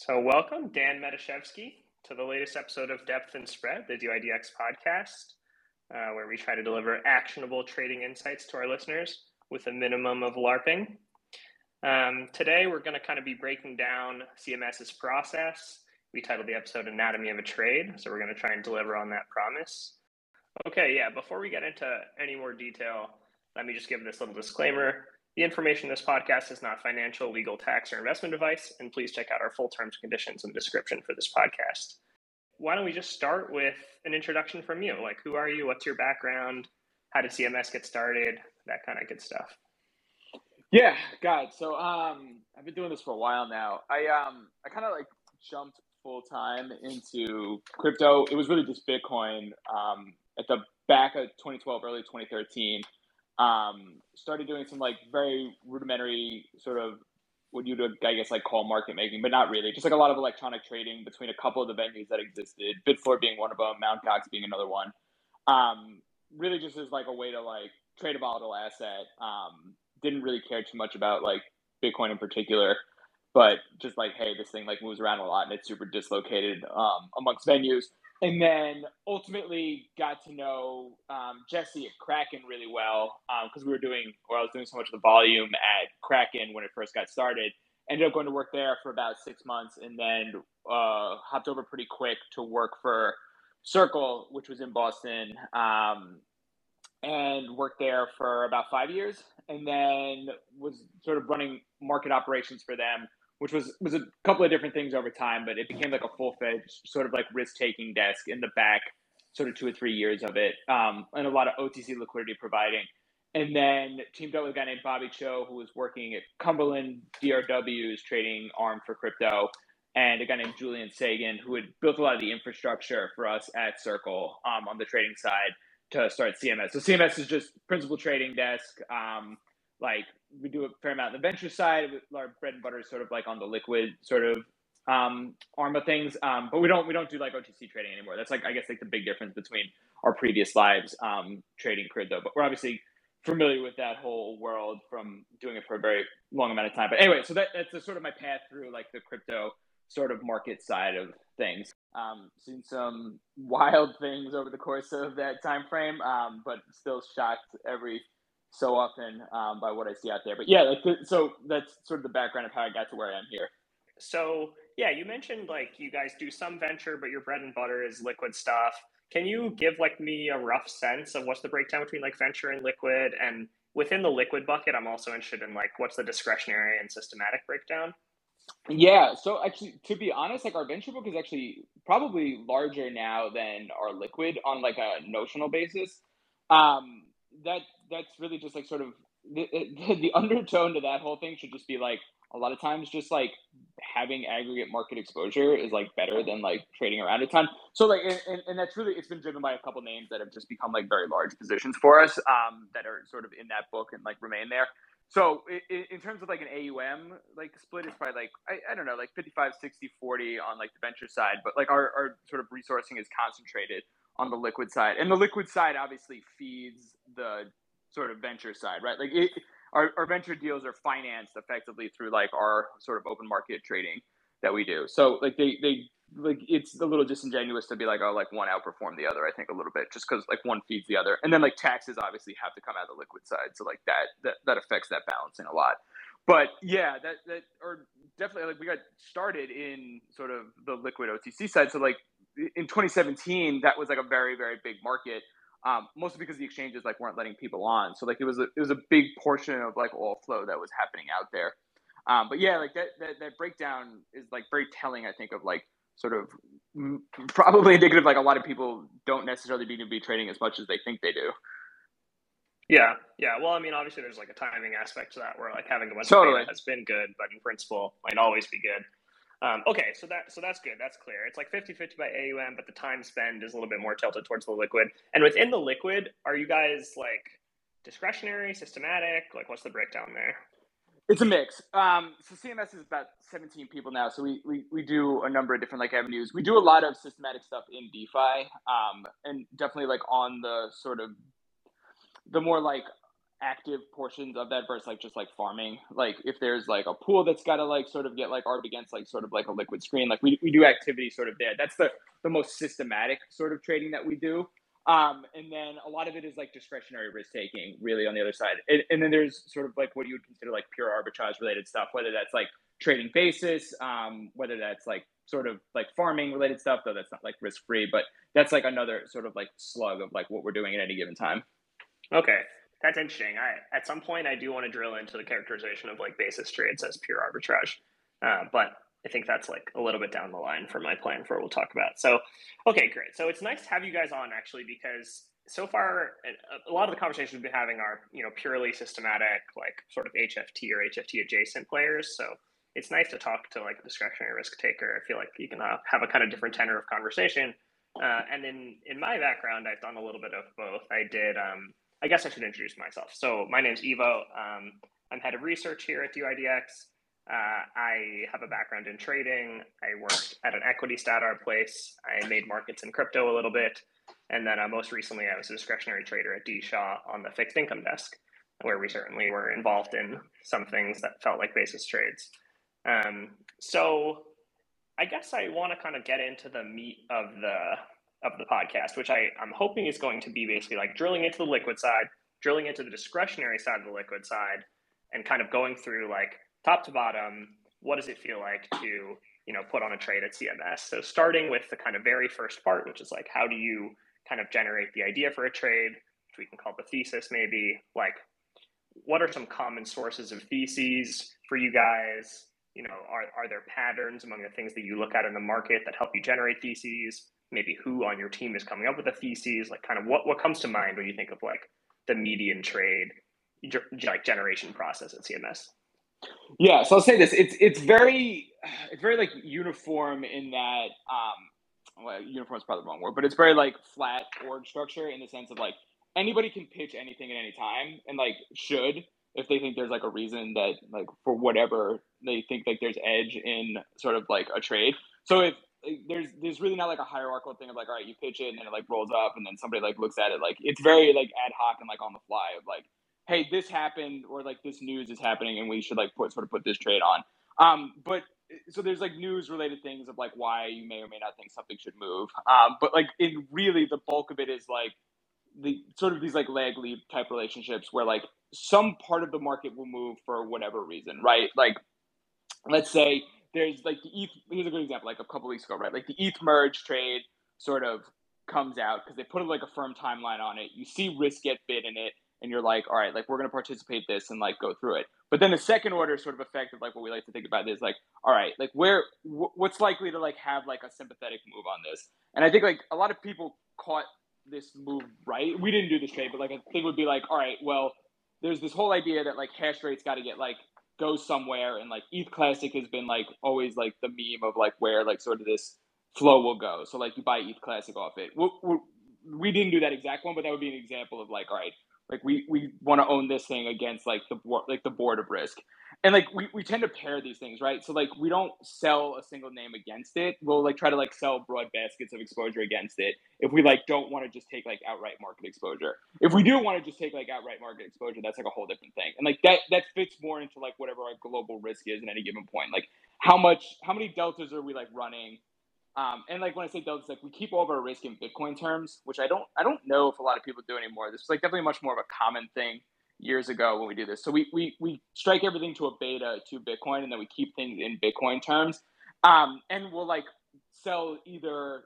So, welcome, Dan Matuszewski, to the latest episode of Depth and Spread, the DYDX podcast, uh, where we try to deliver actionable trading insights to our listeners with a minimum of LARPing. Um, today, we're going to kind of be breaking down CMS's process. We titled the episode Anatomy of a Trade, so we're going to try and deliver on that promise. Okay, yeah, before we get into any more detail, let me just give this little disclaimer. The information in this podcast is not financial, legal, tax, or investment advice, and please check out our full terms, and conditions, in the description for this podcast. Why don't we just start with an introduction from you? Like, who are you? What's your background? How did CMS get started? That kind of good stuff. Yeah, God. So, um, I've been doing this for a while now. I um, I kind of like jumped full time into crypto. It was really just Bitcoin. Um, at the back of 2012, early 2013 um, started doing some like very rudimentary sort of what you'd I guess like call market making, but not really. Just like a lot of electronic trading between a couple of the venues that existed, Bitfloor being one of them, Mt. Gox being another one. Um, really just as like a way to like trade a volatile asset. Um, didn't really care too much about like Bitcoin in particular, but just like hey, this thing like moves around a lot and it's super dislocated um, amongst venues and then ultimately got to know um, Jesse at Kraken really well because um, we were doing, or I was doing so much of the volume at Kraken when it first got started. Ended up going to work there for about six months, and then uh, hopped over pretty quick to work for Circle, which was in Boston, um, and worked there for about five years, and then was sort of running market operations for them which was was a couple of different things over time, but it became like a full fledged sort of like risk taking desk in the back, sort of two or three years of it, um, and a lot of OTC liquidity providing. And then teamed up with a guy named Bobby Cho, who was working at Cumberland DRW's trading arm for crypto, and a guy named Julian Sagan, who had built a lot of the infrastructure for us at Circle um, on the trading side to start CMS. So CMS is just principal trading desk. Um, like we do a fair amount on the venture side. Our bread and butter is sort of like on the liquid sort of um, arm of things, um, but we don't we don't do like OTC trading anymore. That's like I guess like the big difference between our previous lives um, trading crypto. But we're obviously familiar with that whole world from doing it for a very long amount of time. But anyway, so that, that's sort of my path through like the crypto sort of market side of things. Um, seen some wild things over the course of that time frame, um, but still shocked every so often um, by what I see out there. But yeah, like the, so that's sort of the background of how I got to where I am here. So yeah, you mentioned like you guys do some venture, but your bread and butter is liquid stuff. Can you give like me a rough sense of what's the breakdown between like venture and liquid? And within the liquid bucket, I'm also interested in like what's the discretionary and systematic breakdown? Yeah, so actually, to be honest, like our venture book is actually probably larger now than our liquid on like a notional basis. Um, that that's really just like sort of the, the undertone to that whole thing should just be like a lot of times just like having aggregate market exposure is like better than like trading around a ton. So like, and, and that's really, it's been driven by a couple names that have just become like very large positions for us um, that are sort of in that book and like remain there. So in, in terms of like an AUM, like split is probably like, I, I don't know, like 55, 60, 40 on like the venture side, but like our, our sort of resourcing is concentrated on the liquid side and the liquid side obviously feeds the sort of venture side, right? Like it, our, our venture deals are financed effectively through like our sort of open market trading that we do. So like they, they like it's a little disingenuous to be like oh like one outperform the other i think a little bit just because like one feeds the other. And then like taxes obviously have to come out of the liquid side. So like that that, that affects that balancing a lot. But yeah that that or definitely like we got started in sort of the liquid otc side. So like in 2017 that was like a very very big market um, mostly because the exchanges like weren't letting people on. So like it was a it was a big portion of like all flow that was happening out there. Um, but yeah, like that, that that breakdown is like very telling. I think of like sort of probably indicative like a lot of people don't necessarily need to be trading as much as they think they do. Yeah, yeah. Well, I mean, obviously, there's like a timing aspect to that where like having a bunch totally. of data has been good, but in principle, might always be good. Um, okay, so that so that's good. That's clear. It's like 50-50 by AUM, but the time spend is a little bit more tilted towards the liquid. And within the liquid, are you guys like discretionary, systematic? Like what's the breakdown there? It's a mix. Um, so CMS is about 17 people now. So we, we, we do a number of different like avenues. We do a lot of systematic stuff in DeFi, um, and definitely like on the sort of the more like active portions of that versus like just like farming. Like if there's like a pool that's got to like sort of get like arb against like sort of like a liquid screen, like we, we do activity sort of there. That's the the most systematic sort of trading that we do. Um, and then a lot of it is like discretionary risk taking, really on the other side. And, and, then there's sort of like what you would consider like pure arbitrage related stuff, whether that's like trading basis, um, whether that's like sort of like farming related stuff, though that's not like risk free, but that's like another sort of like slug of like what we're doing at any given time. Okay. That's interesting. I at some point I do want to drill into the characterization of like basis trades as pure arbitrage, uh, but I think that's like a little bit down the line for my plan for what we'll talk about. So, okay, great. So it's nice to have you guys on actually because so far a lot of the conversations we've been having are you know purely systematic, like sort of HFT or HFT adjacent players. So it's nice to talk to like a discretionary risk taker. I feel like you can uh, have a kind of different tenor of conversation. Uh, and in in my background, I've done a little bit of both. I did. Um, I guess I should introduce myself. So my name is Ivo. Um, I'm head of research here at DYDX. Uh, I have a background in trading. I worked at an equity startup place. I made markets in crypto a little bit. And then uh, most recently, I was a discretionary trader at D. Shaw on the fixed income desk, where we certainly were involved in some things that felt like basis trades. Um, so I guess I want to kind of get into the meat of the of the podcast, which I, I'm hoping is going to be basically like drilling into the liquid side, drilling into the discretionary side of the liquid side, and kind of going through like top to bottom, what does it feel like to, you know, put on a trade at CMS? So starting with the kind of very first part, which is like how do you kind of generate the idea for a trade, which we can call the thesis maybe, like what are some common sources of theses for you guys? You know, are, are there patterns among the things that you look at in the market that help you generate theses? Maybe who on your team is coming up with the theses like kind of what, what comes to mind when you think of like the median trade like generation process at cms yeah so i'll say this it's it's very it's very like uniform in that um well uniform is probably the wrong word but it's very like flat org structure in the sense of like anybody can pitch anything at any time and like should if they think there's like a reason that like for whatever they think like there's edge in sort of like a trade. So if there's there's really not like a hierarchical thing of like all right you pitch it and then it like rolls up and then somebody like looks at it like it's very like ad hoc and like on the fly of like hey this happened or like this news is happening and we should like put sort of put this trade on. Um but so there's like news related things of like why you may or may not think something should move. Um but like in really the bulk of it is like the sort of these like lag lead type relationships where like some part of the market will move for whatever reason right? Like let's say there's like the ETH. Here's a good example. Like a couple weeks ago, right? Like the ETH merge trade sort of comes out because they put like a firm timeline on it. You see risk get bid in it, and you're like, all right, like we're gonna participate this and like go through it. But then the second order sort of effect of like what we like to think about is like, all right, like where what's likely to like have like a sympathetic move on this? And I think like a lot of people caught this move right. We didn't do this trade, but like I think would be like, all right, well, there's this whole idea that like hash rate's got to get like go somewhere and like ETH Classic has been like always like the meme of like where like sort of this flow will go. So like you buy ETH Classic off it. We, we, we didn't do that exact one, but that would be an example of like, all right, like we we want to own this thing against like the board like the board of risk and like we, we tend to pair these things right? So like we don't sell a single name against it. We'll like try to like sell broad baskets of exposure against it if we like don't want to just take like outright market exposure. If we do want to just take like outright market exposure that's like a whole different thing. And like that that fits more into like whatever our global risk is at any given point. Like how much how many deltas are we like running? Um, and like when I say deltas, like we keep all of our risk in Bitcoin terms, which I don't I don't know if a lot of people do anymore. This is like definitely much more of a common thing years ago when we do this. So we we we strike everything to a beta to Bitcoin, and then we keep things in Bitcoin terms. Um, and we'll like sell either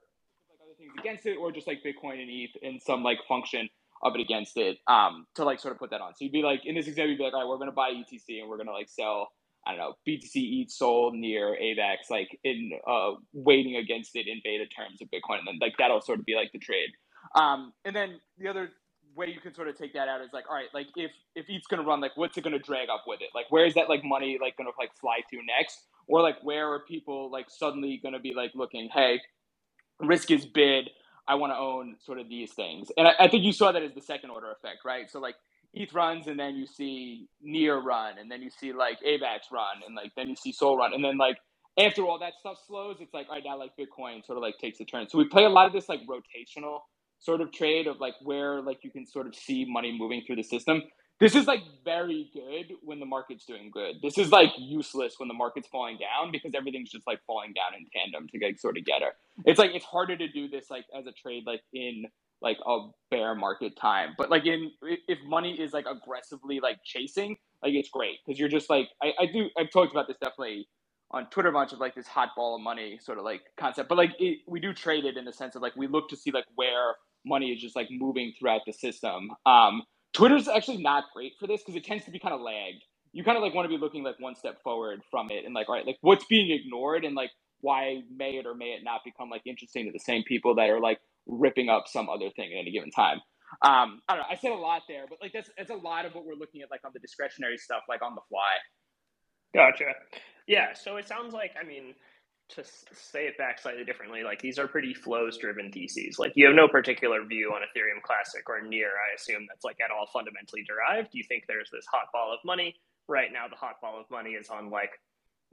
like other things against it, or just like Bitcoin and ETH in some like function of it against it um, to like sort of put that on. So you'd be like in this example, you'd be like, all right, we're gonna buy ETC and we're gonna like sell. I don't know, BTC ETH sold near AVAX, like in uh, weighting against it in beta terms of Bitcoin, and then like that'll sort of be like the trade. Um, and then the other way you can sort of take that out is like, all right, like if if ETH's gonna run, like what's it gonna drag up with it? Like where is that like money like gonna like fly to next? Or like where are people like suddenly gonna be like looking, hey, risk is bid. I want to own sort of these things. And I, I, think you saw that as the second order effect, right? So like ETH runs and then you see Near run and then you see like AVAX run and like then you see Sol run. And then like after all that stuff slows, it's like, all right, now like Bitcoin sort of like takes a turn. So we play a lot of this like rotational sort of trade of like where like you can sort of see money moving through the system. this is like very good when the market's doing good. This is like useless when the market's falling down because everything's just like falling down in tandem to like sort of get her. It's like it's harder to do this like as a trade like in like a bear market time. But like in if money is like aggressively like chasing, like it's great because you're just like I, I do I've talked about this definitely on Twitter a bunch of like this hot ball of money sort of like concept. But like it, we do trade it in the sense of like we look to see like where money is just like moving throughout the system. Um, Twitter's actually not great for this because it tends to be kind of lagged. You kind of like want to be looking like one step forward from it and like, all right, like what's being ignored and like why may it or may it not become like interesting to the same people that are like ripping up some other thing at any given time. Um, I don't know. I said a lot there, but like that's that's a lot of what we're looking at like on the discretionary stuff, like on the fly. Gotcha. Yeah. So it sounds like I mean to say it back slightly differently, like these are pretty flows driven theses. Like you have no particular view on Ethereum Classic or near, I assume that's like at all fundamentally derived. You think there's this hot ball of money. Right now, the hot ball of money is on like,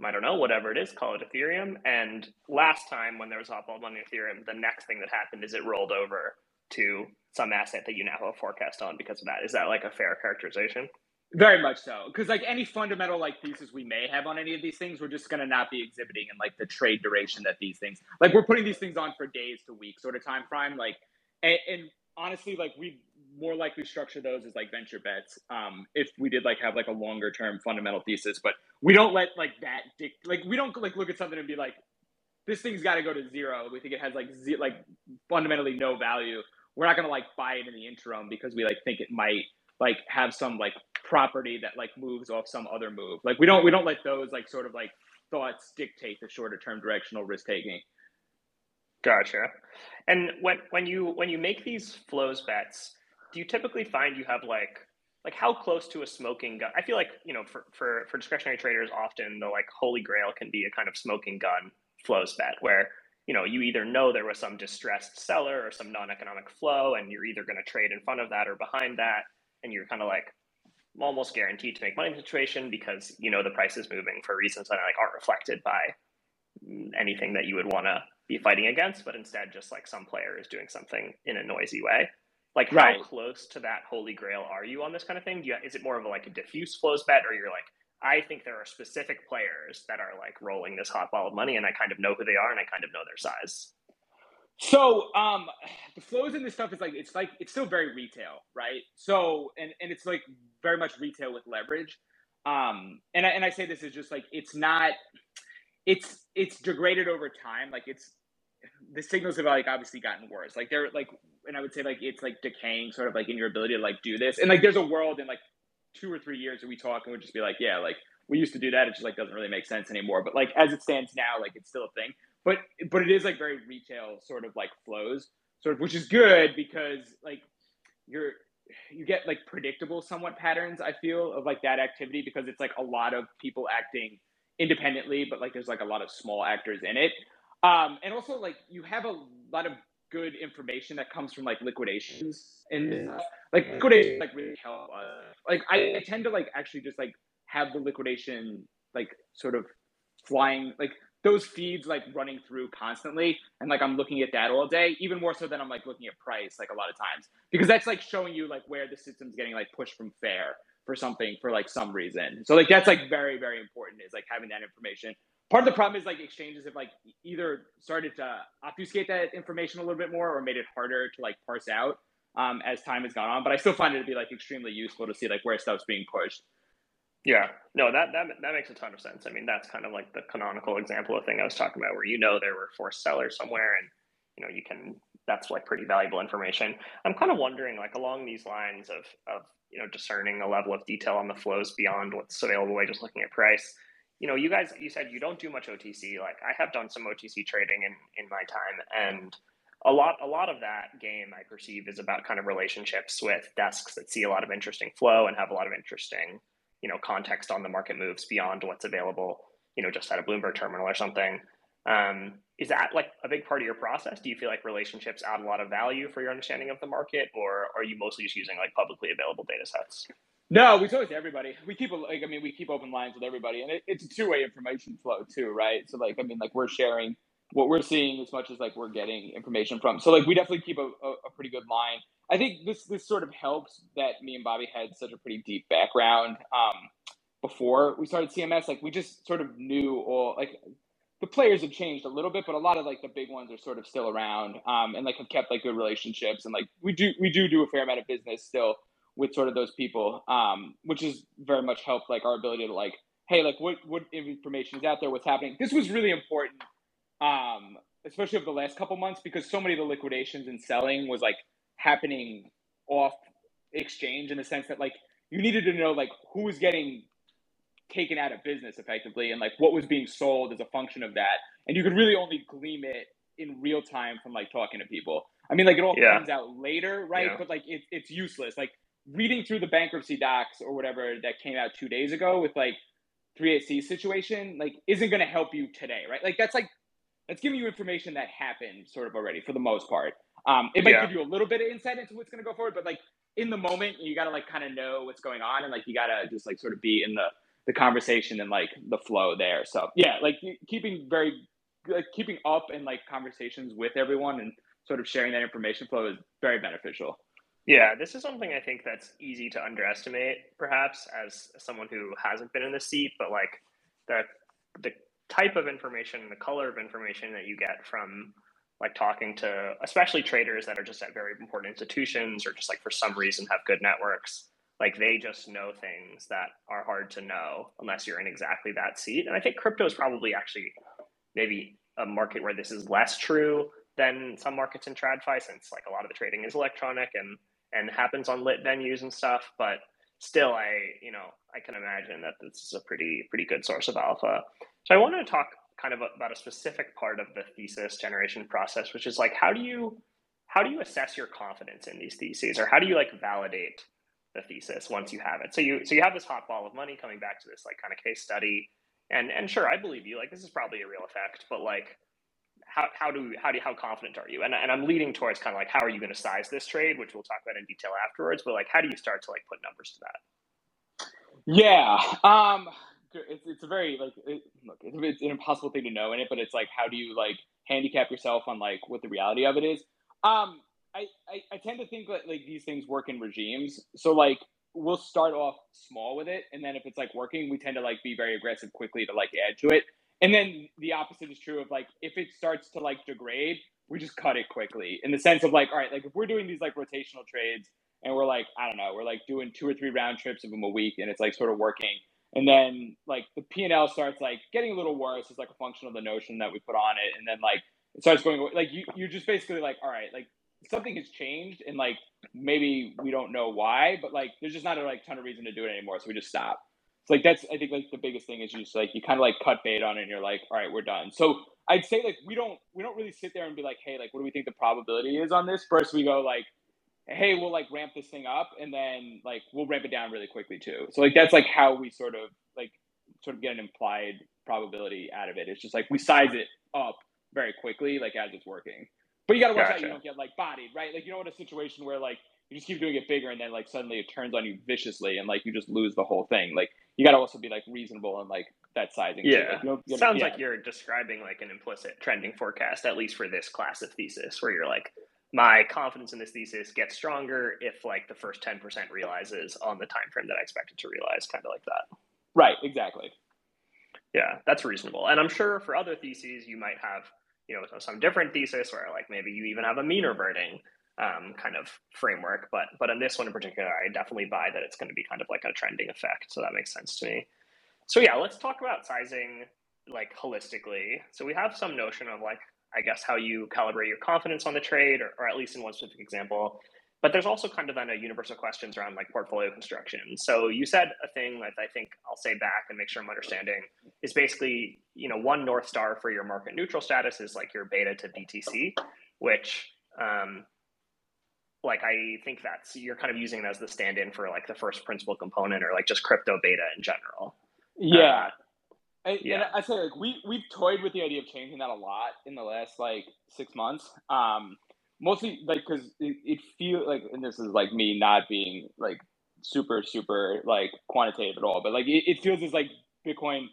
I don't know, whatever it is, call it Ethereum. And last time when there was hot ball of money Ethereum, the next thing that happened is it rolled over to some asset that you now have a forecast on because of that. Is that like a fair characterization? Very much so, because like any fundamental like thesis we may have on any of these things, we're just gonna not be exhibiting in like the trade duration that these things like we're putting these things on for days to weeks sort of time frame. Like, and, and honestly, like we more likely structure those as like venture bets um, if we did like have like a longer term fundamental thesis, but we don't let like that dic- like we don't like look at something and be like this thing's got to go to zero. We think it has like ze- like fundamentally no value. We're not gonna like buy it in the interim because we like think it might like have some like property that like moves off some other move. Like we don't we don't let those like sort of like thoughts dictate the shorter term directional risk taking. Gotcha. And when when you when you make these flows bets, do you typically find you have like like how close to a smoking gun? I feel like you know for for for discretionary traders, often the like holy grail can be a kind of smoking gun flows bet where you know you either know there was some distressed seller or some non-economic flow, and you're either going to trade in front of that or behind that, and you're kind of like almost guaranteed to make money in the situation because you know the price is moving for reasons that like aren't reflected by anything that you would want to be fighting against, but instead just like some player is doing something in a noisy way. Like right. how close to that holy grail are you on this kind of thing? You, is it more of a, like a diffuse flows bet, or you're like, I think there are specific players that are like rolling this hot ball of money, and I kind of know who they are, and I kind of know their size. So um, the flows in this stuff is like it's like it's still very retail, right? So and and it's like very much retail with leverage. Um, and I, and I say this is just like it's not it's it's degraded over time. Like it's the signals have like obviously gotten worse. Like they're like and I would say like it's like decaying sort of like in your ability to like do this. And like there's a world in like two or three years that we talk and we just be like, yeah, like we used to do that. It just like doesn't really make sense anymore. But like as it stands now, like it's still a thing but but it is like very retail sort of like flows sort of which is good because like you're you get like predictable somewhat patterns i feel of like that activity because it's like a lot of people acting independently but like there's like a lot of small actors in it. Um and also like you have a lot of good information that comes from like liquidations and yeah. like liquidation like really help uh, like I, I tend to like actually just like have the liquidation like sort of flying like those feeds like running through constantly and like i'm looking at that all day even more so than i'm like looking at price like a lot of times. Because that's like showing you like where the system's getting like pushed from fair for something for like some reason. So like that's like very very important is like having that information. Part of the problem is like exchanges have like either started to obfuscate that information a little bit more or made it harder to like parse out um, as time has gone on. But i still find it to be like extremely useful to see like where stuff's being pushed yeah, no, that that that makes a ton of sense. I mean, that's kind of like the canonical example of thing I was talking about, where you know there were forced sellers somewhere, and you know you can. That's like pretty valuable information. I'm kind of wondering, like along these lines of of you know discerning a level of detail on the flows beyond what's available by just looking at price. You know, you guys, you said you don't do much OTC. Like I have done some OTC trading in in my time, and a lot a lot of that game I perceive is about kind of relationships with desks that see a lot of interesting flow and have a lot of interesting you know context on the market moves beyond what's available you know just at a bloomberg terminal or something. Um, is that like a big part of your process? Do you feel like relationships add a lot of value for your understanding of the market or are you mostly just using like publicly available data sets? No we talk to everybody. We keep like i mean we keep open lines with everybody and it, it's a two-way information flow too right? So like i mean like we're sharing what we're seeing as much as like we're getting information from. So like we definitely keep a, a, a pretty good line I think this this sort of helps that me and Bobby had such a pretty deep background um, before we started CMS. Like we just sort of knew all like the players have changed a little bit, but a lot of like the big ones are sort of still around um, and like have kept like good relationships and like we do we do do a fair amount of business still with sort of those people, um, which has very much helped like our ability to like hey like what what information is out there, what's happening. This was really important, um, especially over the last couple months because so many of the liquidations and selling was like happening off exchange in the sense that like you needed to know like who was getting taken out of business effectively and like what was being sold as a function of that. And you could really only glean it in real time from like talking to people. I mean like it all yeah. comes out later right? Yeah. but like it, it's useless. Like reading through the bankruptcy docs or whatever that came out two days ago with like 3ac situation like isn't going to help you today right? Like that's like that's giving you information that happened sort of already for the most part um, it might yeah. give you a little bit of insight into what's going to go forward but like in the moment you got to like kind of know what's going on and like you got to just like sort of be in the the conversation and like the flow there. So yeah, like keeping very like keeping up and like conversations with everyone and sort of sharing that information flow is very beneficial. Yeah, this is something I think that's easy to underestimate, perhaps as someone who hasn't been in the seat, but like the the type of information, the color of information that you get from like talking to especially traders that are just at very important institutions or just like for some reason have good networks like they just know things that are hard to know unless you're in exactly that seat. And I think crypto is probably actually maybe a market where this is less true than some markets in TradFi, since like a lot of the trading is electronic and and happens on lit venues and stuff. But still, I you know I can imagine that this is a pretty pretty good source of alpha. So I wanted to talk kind of about a specific part of the thesis generation process, which is like how do you how do you assess your confidence in these theses, or how do you like validate the thesis once you have it. So you so you have this hot ball of money coming back to this like kind of case study, and and sure, I believe you. Like this is probably a real effect, but like how how do how do how confident are you? And and I'm leading towards kind of like how are you going to size this trade, which we'll talk about in detail afterwards. But like how do you start to like put numbers to that? Yeah. Um. It's, it's a very like it, look it's, it's an impossible thing to know in it but it's like how do you like handicap yourself on like what the reality of it is um I, I, I tend to think that like these things work in regimes. So like we'll start off small with it, and then if it's like working, we tend to like be very aggressive quickly to like add to it. And then the opposite is true of like if it starts to like degrade, we just cut it quickly in the sense of like all right, like if we're doing these like rotational trades and we're like I don't know, we're like doing two or three round trips of them a week, and it's like sort of working. And then like the P and L starts like getting a little worse. It's like a function of the notion that we put on it, and then like it starts going away. like you you're just basically like all right, like something has changed and like maybe we don't know why, but like there's just not a like ton of reason to do it anymore. So we just stop. It's like that's I think like the biggest thing is you just like you kind of like cut bait on it and you're like, all right, we're done. So I'd say like we don't we don't really sit there and be like, hey, like what do we think the probability is on this? First we go like, hey, we'll like ramp this thing up and then like we'll ramp it down really quickly too. So like that's like how we sort of like sort of get an implied probability out of it. It's just like we size it up very quickly, like as it's working. But you got to watch gotcha. out you don't get like bodied, right? Like you don't want a situation where like you just keep doing it bigger and then like suddenly it turns on you viciously and like you just lose the whole thing. Like you got to also be like reasonable and like that sizing. Yeah, like, you sounds yeah. like you're describing like an implicit trending forecast, at least for this class of thesis, where you're like, my confidence in this thesis gets stronger if like the first ten percent realizes on the time frame that I expected to realize, kind of like that. Right. Exactly. Yeah, that's reasonable. And I'm sure for other theses, you might have you know some different thesis where like maybe you even have a mean reverting um, kind of framework but but in this one in particular i definitely buy that it's going to be kind of like a trending effect so that makes sense to me so yeah let's talk about sizing like holistically so we have some notion of like i guess how you calibrate your confidence on the trade or, or at least in one specific example but there's also kind of then a universal questions around like portfolio construction. So you said a thing that I think I'll say back and make sure I'm understanding is basically, you know, one North Star for your market neutral status is like your beta to BTC, which um, like I think that's you're kind of using it as the stand-in for like the first principal component or like just crypto beta in general. Yeah. Uh, I, yeah. I say like we we've toyed with the idea of changing that a lot in the last like six months. Um, mostly like because it, it feels like and this is like me not being like super super like quantitative at all but like it, it feels as like bitcoin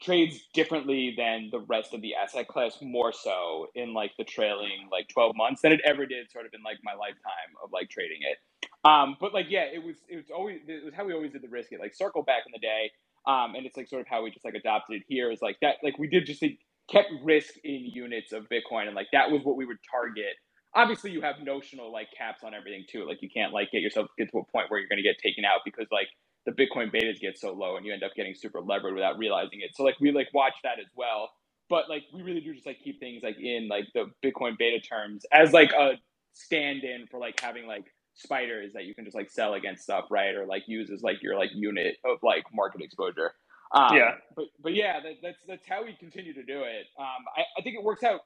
trades differently than the rest of the asset class more so in like the trailing like 12 months than it ever did sort of in like my lifetime of like trading it um but like yeah it was it was always it was how we always did the risk it like circle back in the day um and it's like sort of how we just like adopted it here is like that like we did just like, kept risk in units of bitcoin and like that was what we would target obviously you have notional like caps on everything too like you can't like get yourself get to a point where you're going to get taken out because like the Bitcoin betas get so low and you end up getting super levered without realizing it. So like we like watch that as well. But like we really do just like keep things like in like the Bitcoin beta terms as like a stand in for like having like SPDRs that you can just like sell against stuff, right? Or like use as like your like unit of like market exposure. Um, yeah. But but yeah, that, that's that's how we continue to do it. Um, I, I think it works out.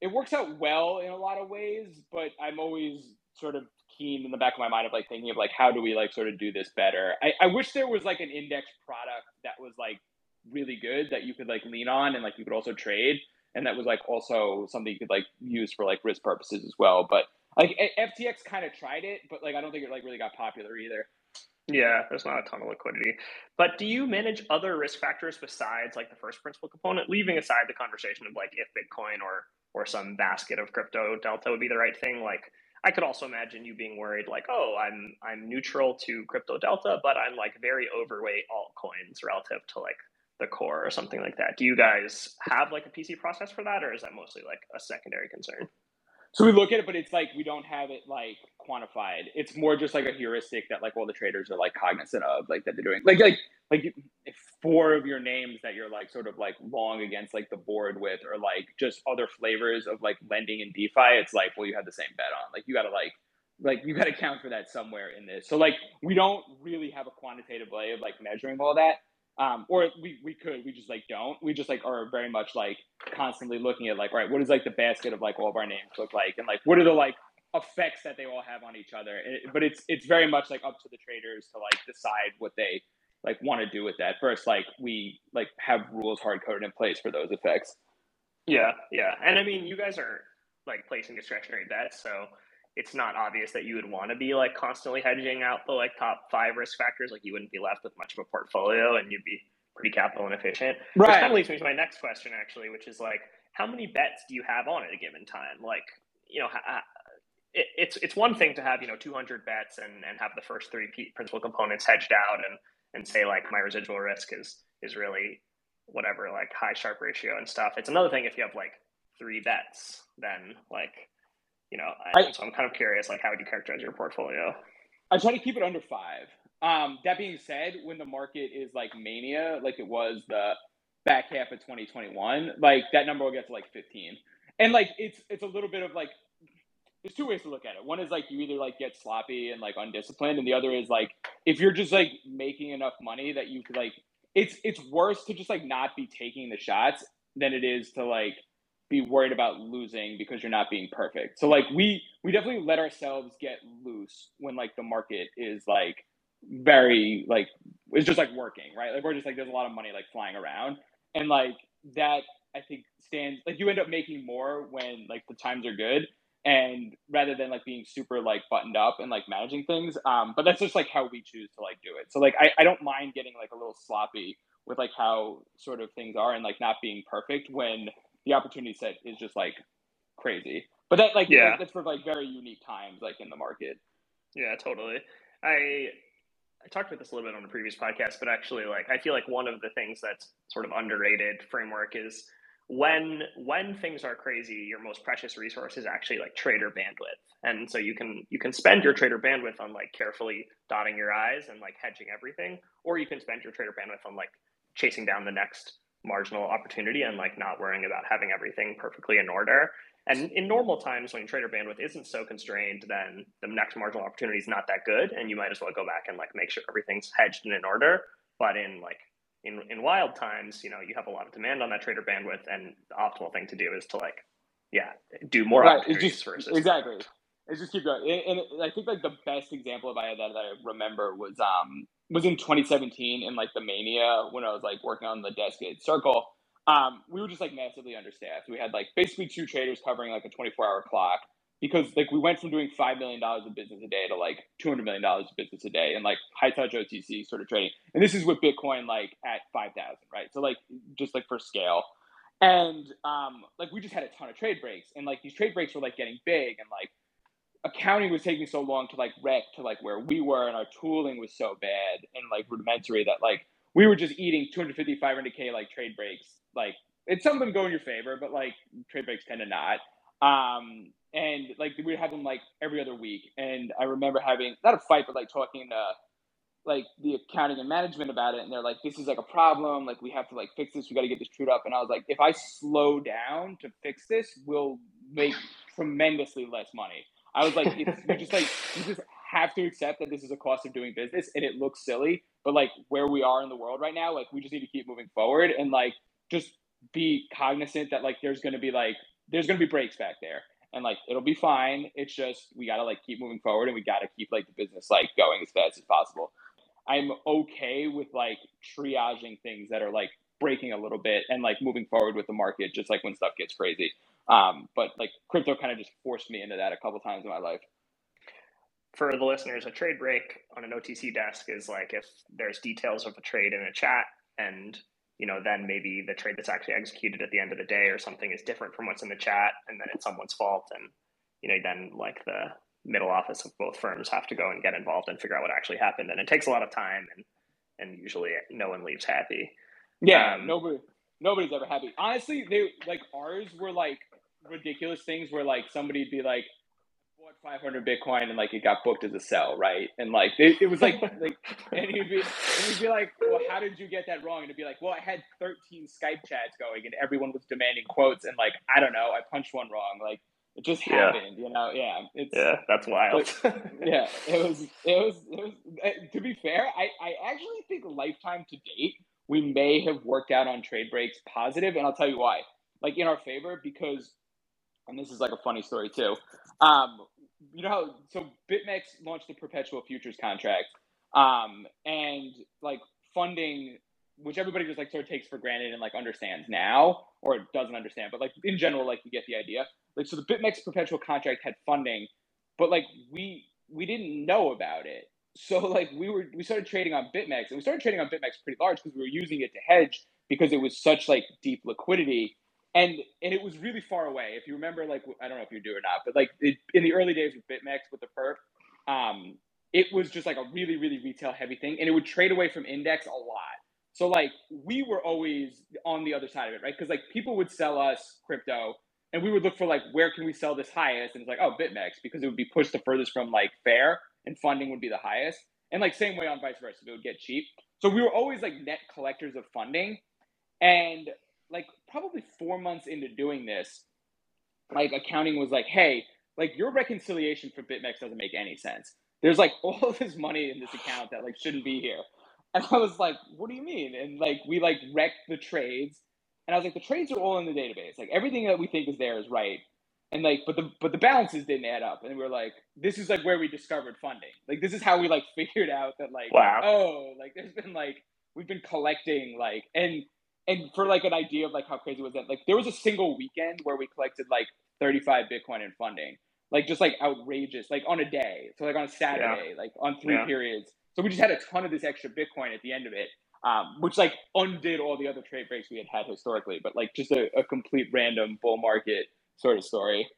It works out well in a lot of ways, but I'm always sort of keen in the back of my mind of like thinking of like how do we like sort of do this better. I, I wish there was like an index product that was like really good that you could like lean on and like you could also trade and that was like also something you could like use for like risk purposes as well. But like FTX kind of tried it, but like I don't think it like really got popular either. Yeah, there's not a ton of liquidity. But do you manage other risk factors besides like the first principal component, leaving aside the conversation of like if Bitcoin or or some basket of crypto delta would be the right thing? Like I could also imagine you being worried, like, oh, I'm I'm neutral to crypto delta, but I'm like very overweight altcoins relative to like the core or something like that. Do you guys have like a PC process for that, or is that mostly like a secondary concern? So we look at it, but it's like we don't have it like quantified. It's more just like a heuristic that like all the traders are like cognizant of, like that they're doing. Like like like if four of your names that you're like sort of like long against like the board with or like just other flavors of like lending and DeFi, it's like, well, you have the same bet on. Like you gotta like like you gotta count for that somewhere in this. So like we don't really have a quantitative way of like measuring all that. Um, or we, we could, we just like don't. We just like are very much like constantly looking at like, right what is like the basket of like all of our names look like, and like what are the like effects that they all have on each other. It, but it's it's very much like up to the traders to like decide what they like want to do with that. First, like we like have rules hard coded in place for those effects. Yeah, yeah, and I mean, you guys are like placing discretionary bets, so it's not obvious that you would want to be like constantly hedging out the like top five risk factors. Like you wouldn't be left with much of a portfolio, and you'd be pretty capital inefficient. Right. Which kind of leads me to my next question, actually, which is like, how many bets do you have on at a given time? Like, you know, it, it's it's one thing to have you know 200 bets and and have the first three principal components hedged out and and say like my residual risk is is really whatever like high Sharpe ratio and stuff. It's another thing if you have like three bets, then like you know. I, so I'm kind of curious, like how would you characterize your portfolio? I try to keep it under five. Um, that being said, when the market is like mania, like it was the back half of 2021, like that number will get to like 15. And like it's it's a little bit of like there's two ways to look at it. One is like you either like get sloppy and like undisciplined, and the other is like if you're just like making enough money that you could like it's it's worse to just like not be taking the shots than it is to like be worried about losing because you're not being perfect. So like we we definitely let ourselves get loose when like the market is like very like it's just like working, right? Like we're just like there's a lot of money like flying around. And like that I think stands like you end up making more when like the times are good and rather than like being super like buttoned up and like managing things um but that's just like how we choose to like do it so like I, I don't mind getting like a little sloppy with like how sort of things are and like not being perfect when the opportunity set is just like crazy. But that like yeah. that's for like very unique times like in the market. Yeah totally. I I talked about this a little bit on the previous podcast, but actually, like, I feel like one of the things that's sort of underrated framework is when when things are crazy your most precious resource is actually like trader bandwidth. And so you can you can spend your trader bandwidth on like carefully dotting your i's and like hedging everything or you can spend your trader bandwidth on like chasing down the next marginal opportunity and like not worrying about having everything perfectly in order and in normal times when trader bandwidth isn't so constrained then the next marginal opportunity is not that good and you might as well go back and like make sure everything's hedged and in order but in like in, in wild times, you know, you have a lot of demand on that trader bandwidth, and the optimal thing to do is to like, yeah, do more right. It's just, versus exactly. It's just keep going. And, and I think like the best example of that that I remember was um was in 2017 in like the mania when I was like working on the desk at Circle. Um, we were just like massively understaffed. We had like basically two traders covering like a 24 hour clock because like we went from doing five million dollars of business a day to like two hundred million dollars of business a day and like high touch OTC sort of trading. And this is with Bitcoin like at five thousand, right? So like just like for scale. And um, like we just had a ton of trade breaks, and like these trade breaks were like getting big, and like accounting was taking so long to like rec to like where we were, and our tooling was so bad and like rudimentary that like we were just eating 250, 500k like trade breaks. Like it's some of them go in your favor, but like trade breaks tend to not. Um, and like we would have them like every other week. And I remember having not a fight, but like talking to like the accounting and management about it, and they're like, "This is like a problem. Like we have to like fix this. We got to get this trued up." And I was like, "If I slow down to fix this, we'll make tremendously less money." I was like, it's, "You just like you just have to accept that this is a cost of doing business, and it looks silly, but like where we are in the world right now, like we just need to keep moving forward and like just be cognizant that like there's to be like there's to be breaks back there." and like it'll be fine. It's just we gotta like keep moving forward and we gotta keep like the business like going as fast as possible. I'm okay with like triaging things that are like breaking a little bit and like moving forward with the market, just like when stuff gets crazy. Um, but like crypto kind of just forced me into that a couple times in my life. For the listeners, a trade break on an OTC desk is like if there's details of a trade in a chat and you know then maybe the trade that's actually executed at the end of the day or something is different from what's in the chat and then it's someone's fault and you know then like the middle office of both firms have to go and get involved and figure out what actually happened and it takes a lot of time and and usually no one leaves happy yeah um, nobody nobody's ever happy honestly they like ours were like ridiculous things where like somebody'd be like bought 500 bitcoin and like it got booked as a sell right and like it, it was like like and he'd be and he'd be like well how did you get that wrong and it'd be like well i had 13 skype chats going and everyone was demanding quotes and like i don't know i punched one wrong like it just happened, you know. Yeah, it's yeah, that's wild. Yeah, it was, it was, it was. Uh, to be fair, I, I actually think lifetime to date, we may have worked out on trade breaks positive, and I'll tell you why. Like in our favor, because, and this is like a funny story too. Um, you know how so BitMEX launched the perpetual futures contract, um, and like funding which everybody just like sort of takes for granted and like understands now or doesn't understand, but like in general, like you get the idea. Like so the BitMEX perpetual contract had funding, but like we we didn't know about it. So like we were we started trading on BitMEX and we started trading on BitMEX pretty large because we were using it to hedge because it was such like deep liquidity. And and it was really far away. If you remember, like I don't know if you do or not, but like it, in the early days with BitMEX with the perp, um, it was just like a really really retail heavy thing, and it would trade away from index a lot. So like we were always on the other side of it, right? Because like people would sell us crypto and we would look for like where can we sell this highest? And it's like, oh, BitMEX, because it would be pushed the furthest from like fair and funding would be the highest. And like same way on vice versa, it would get cheap. So we were always like net collectors of funding. And like probably four months into doing this, like accounting was like, hey, like your reconciliation for BitMEX doesn't make any sense. There's like all this money in this account that like shouldn't be here. And I was like, what do you mean? And like, we like wrecked the trades. And I was like, the trades are all in the database. Like everything that we think is there is right. And like, but the but the balances didn't add up. And we are like, this is like where we discovered funding. Like this is how we like figured out that like, wow. oh, like there's been like we've been collecting like and and for like an idea of like how crazy was that, like there was a single weekend where we collected like 35 Bitcoin in funding. Like just like outrageous, like on a day. So like on a Saturday, yeah. like on three yeah. periods so we just had a ton of this extra Bitcoin at the end of it, um, which like undid all the other trade breaks we had had historically, but like just a, a complete random bull market sort of story.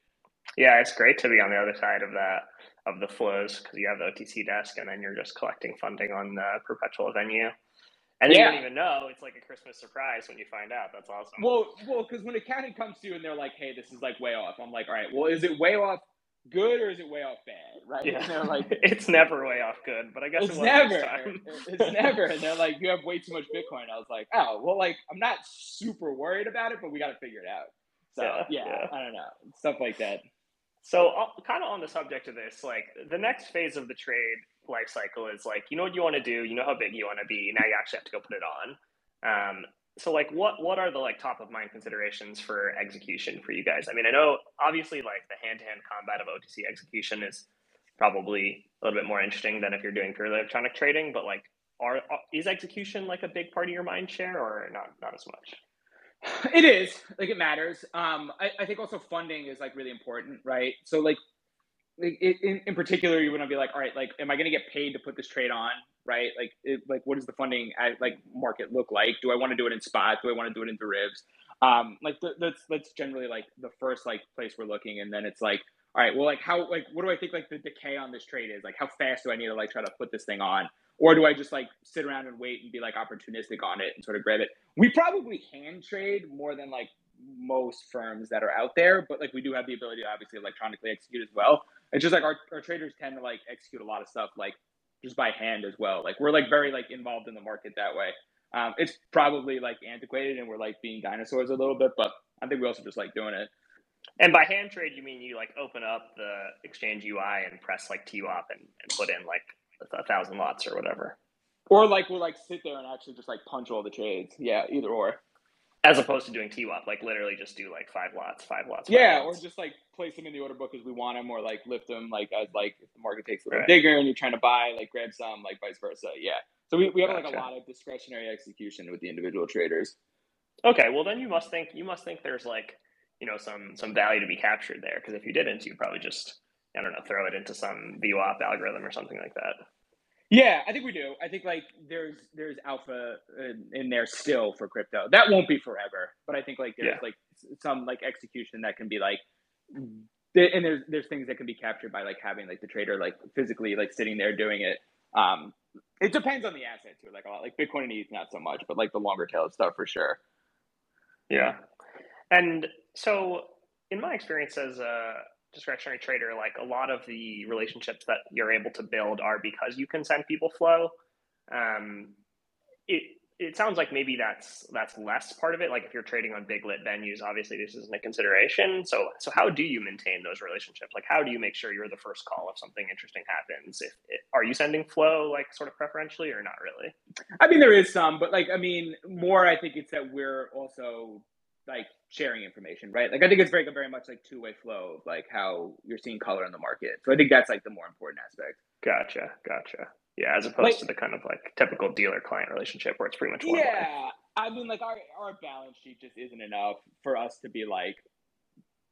Yeah, it's great to be on the other side of that of the flows because you have the OTC desk and then you're just collecting funding on the perpetual venue. And yeah. you don't even know. It's like a Christmas surprise when you find out. That's awesome. Well, well, because when a accounting comes to you and they're like, "Hey, this is like way off," I'm like, "All right, well, is it way off good or is it way off bad? Right? Yeah. And they're like, it's never way off good, but I guess it's it never. it's never. And they're like, you have way too much Bitcoin. I was like, oh, well, like I'm not super worried about it, but we got to figure it out. So yeah, yeah, yeah, I don't know stuff like that. So, uh, kind of on the subject of this, like the next phase of the trade life cycle is like, you know what you want to do, you know how big you want to be. Now you actually have to go put it on. Um, so like what what are the like top of mind considerations for execution for you guys i mean i know obviously like the hand-to-hand combat of otc execution is probably a little bit more interesting than if you're doing purely electronic trading but like are is execution like a big part of your mind share or not not as much it is like it matters um I, I think also funding is like really important right so like in, in particular, you want to be like, all right, like, am I going to get paid to put this trade on? Right? Like, it, like, what does the funding at, like market look like? Do I want to do it in spot? Do I want to do it in derivs? Um, like, the, that's that's generally like the first like place we're looking, and then it's like, all right, well, like, how like what do I think like the decay on this trade is? Like, how fast do I need to like try to put this thing on? Or do I just like sit around and wait and be like opportunistic on it and sort of grab it? We probably hand trade more than like most firms that are out there, but like we do have the ability to obviously electronically execute as well. It's just like our, our traders tend to like execute a lot of stuff like just by hand as well. Like we're like very like involved in the market that way. Um, it's probably like antiquated and we're like being dinosaurs a little bit, but I think we also just like doing it. And by hand trade, you mean you like open up the exchange UI and press like TWAP and, and put in like a thousand lots or whatever. Or like we'll like sit there and actually just like punch all the trades. Yeah, either or as opposed to doing TWAP, like literally just do like five lots, five lots. Five yeah, lots. or just like place them in the order book as we want them, or like lift them like as like if the market takes a little right. bigger and you're trying to buy, like grab some, like vice versa. Yeah. So we, we have gotcha. like a lot of discretionary execution with the individual traders. Okay, well then you must think you must think there's like you know some some value to be captured there because if you didn't, you'd probably just I don't know throw it into some VWAP algorithm or something like that. Yeah, I think we do. I think like there's there's alpha in, in, there still for crypto. That won't be forever, but I think like there's yeah. like some like execution that can be like and there's there's things that can be captured by like having like the trader like physically like sitting there doing it. Um it depends on the asset too. Like a lot like Bitcoin and ETH not so much, but like the longer tail stuff for sure. Yeah. And so in my experience as a discretionary trader, like a lot of the relationships that you're able to build are because you can send people flow. Um, it it sounds like maybe that's that's less part of it. Like if you're trading on big lit venues, obviously this isn't a consideration. So so how do you maintain those relationships? Like how do you make sure you're the first call if something interesting happens? If it, are you sending flow like sort of preferentially or not really? I mean there is some, but like I mean more. I think it's that we're also like sharing information, right? Like I think it's very very much like two way flow of like how you're seeing color in the market. So I think that's like the more important aspect. Gotcha, gotcha. Yeah, as opposed like, to the kind of like typical dealer client relationship where it's pretty much one Yeah, way. I mean, like our our balance sheet just isn't enough for us to be like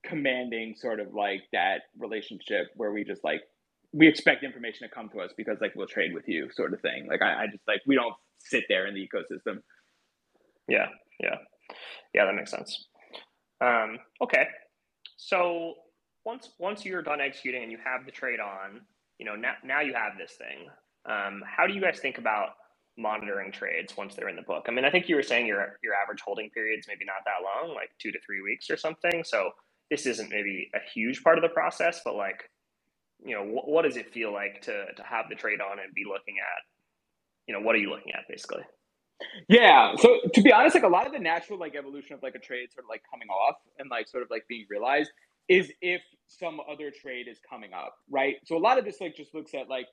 commanding sort of like that relationship where we just like we expect information to come to us because like we'll trade with you sort of thing. Like I, I just like we don't sit there in the ecosystem. Yeah, yeah. Yeah, that makes sense. Um, okay, so once once you're done executing and you have the trade on, you know now now you have this thing. Um, how do you guys think about monitoring trades once they're in the book? I mean, I think you were saying your your average holding period's maybe not that long, like two to three weeks or something. So this isn't maybe a huge part of the process, but like, you know, wh- what does it feel like to to have the trade on and be looking at, you know, what are you looking at basically? Yeah. So to be honest, like a lot of the natural like evolution of like a trade sort of like coming off and like sort of like being realized is if some other trade is coming up, right? So a lot of this like just looks at like,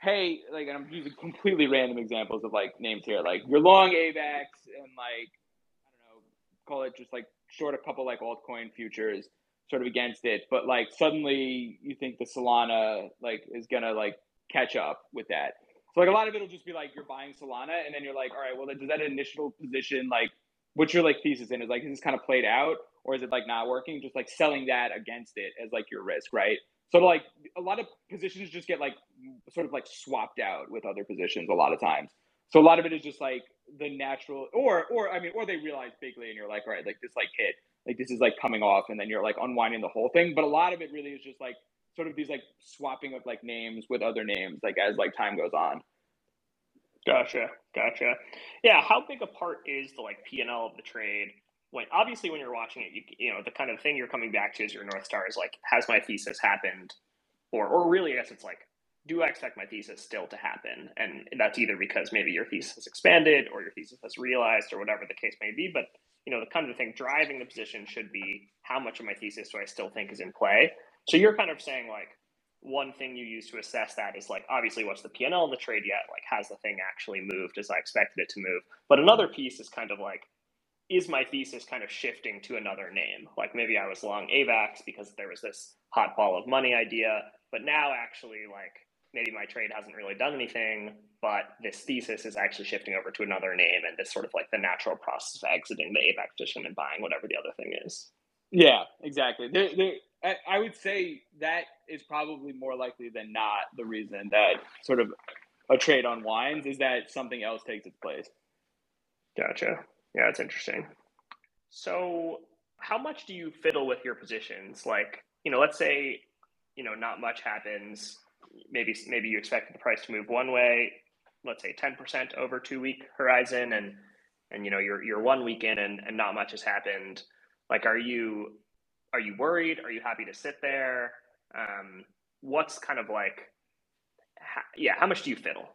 hey, like and I'm using completely random examples of like names here, like you're long AVAX and like I don't know, call it just like short a couple like altcoin futures sort of against it, but like suddenly you think the Solana like is gonna like catch up with that. So like a lot of it will just be like you're buying Solana, and then you're like, all right, well, does that initial position like what's your like thesis in? Is like is this kind of played out, or is it like not working? Just like selling that against it as like your risk, right? So like a lot of positions just get like sort of like swapped out with other positions a lot of times. So a lot of it is just like the natural, or or I mean, or they realize bigly, and you're like, all right, like this like hit, like this is like coming off, and then you're like unwinding the whole thing. But a lot of it really is just like sort of these like swapping of like names with other names like as like time goes on. Gotcha. Gotcha. Yeah how big a part is the like p&l of the trade? When obviously when you're watching it you you know the kind of thing you're coming back to is your north star is like has my thesis happened? Or or really i guess it's like do i expect my thesis still to happen? And that's either because maybe your thesis has expanded or your thesis has realized or whatever the case may be but you know the kind of thing driving the position should be how much of my thesis do i still think is in play so you're kind of saying like one thing you use to assess that is like obviously what's the PL in the trade yet? Like has the thing actually moved as I expected it to move? But another piece is kind of like is my thesis kind of shifting to another name? Like maybe I was long AVAX because there was this hot ball of money idea, but now actually like maybe my trade hasn't really done anything, but this thesis is actually shifting over to another name and this sort of like the natural process of exiting the AVAX position and buying whatever the other thing is. Yeah, exactly. There, there, I, would say that is probably more likely than not the reason that sort of a trade unwinds is that something else takes its place. Gotcha. Yeah, it's interesting. So, how much do you fiddle with your positions? Like, you know, let's say, you know, not much happens. Maybe maybe you expect the price to move one way. Let's say ten percent over two week horizon, and and you know you're you're one week in and, and not much has happened. Like, are you are you worried? Are you happy to sit there? Um, what's kind of like, yeah, how much do you fiddle?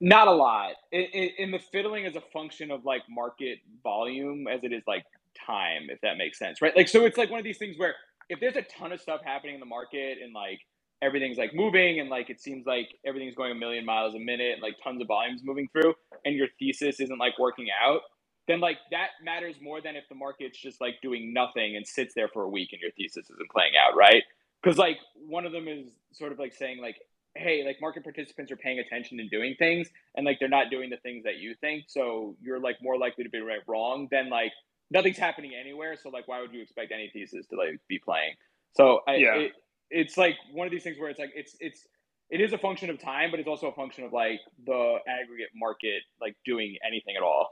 Not a lot. In the fiddling is a function of like market volume as it is like time, if that makes sense, right? Like, so it's like one of these things where if there's a ton of stuff happening in the market and like everything's like moving and like it seems like everything's going a million miles a minute, and, like tons of volumes moving through, and your thesis isn't like working out, then like that matters more than if the market's just like doing nothing and sits there for a week and your thesis isn't playing out, right? Because like one of them is sort of like saying like hey, like market participants are paying attention and doing things, and like they're not doing the things that you think. So you're like more likely to be right wrong than like nothing's happening anywhere. So like, why would you expect any thesis to like be playing? So I, yeah. It, it's like one of these things where it's like it's it's it is a function of time, but it's also a function of like the aggregate market like doing anything at all.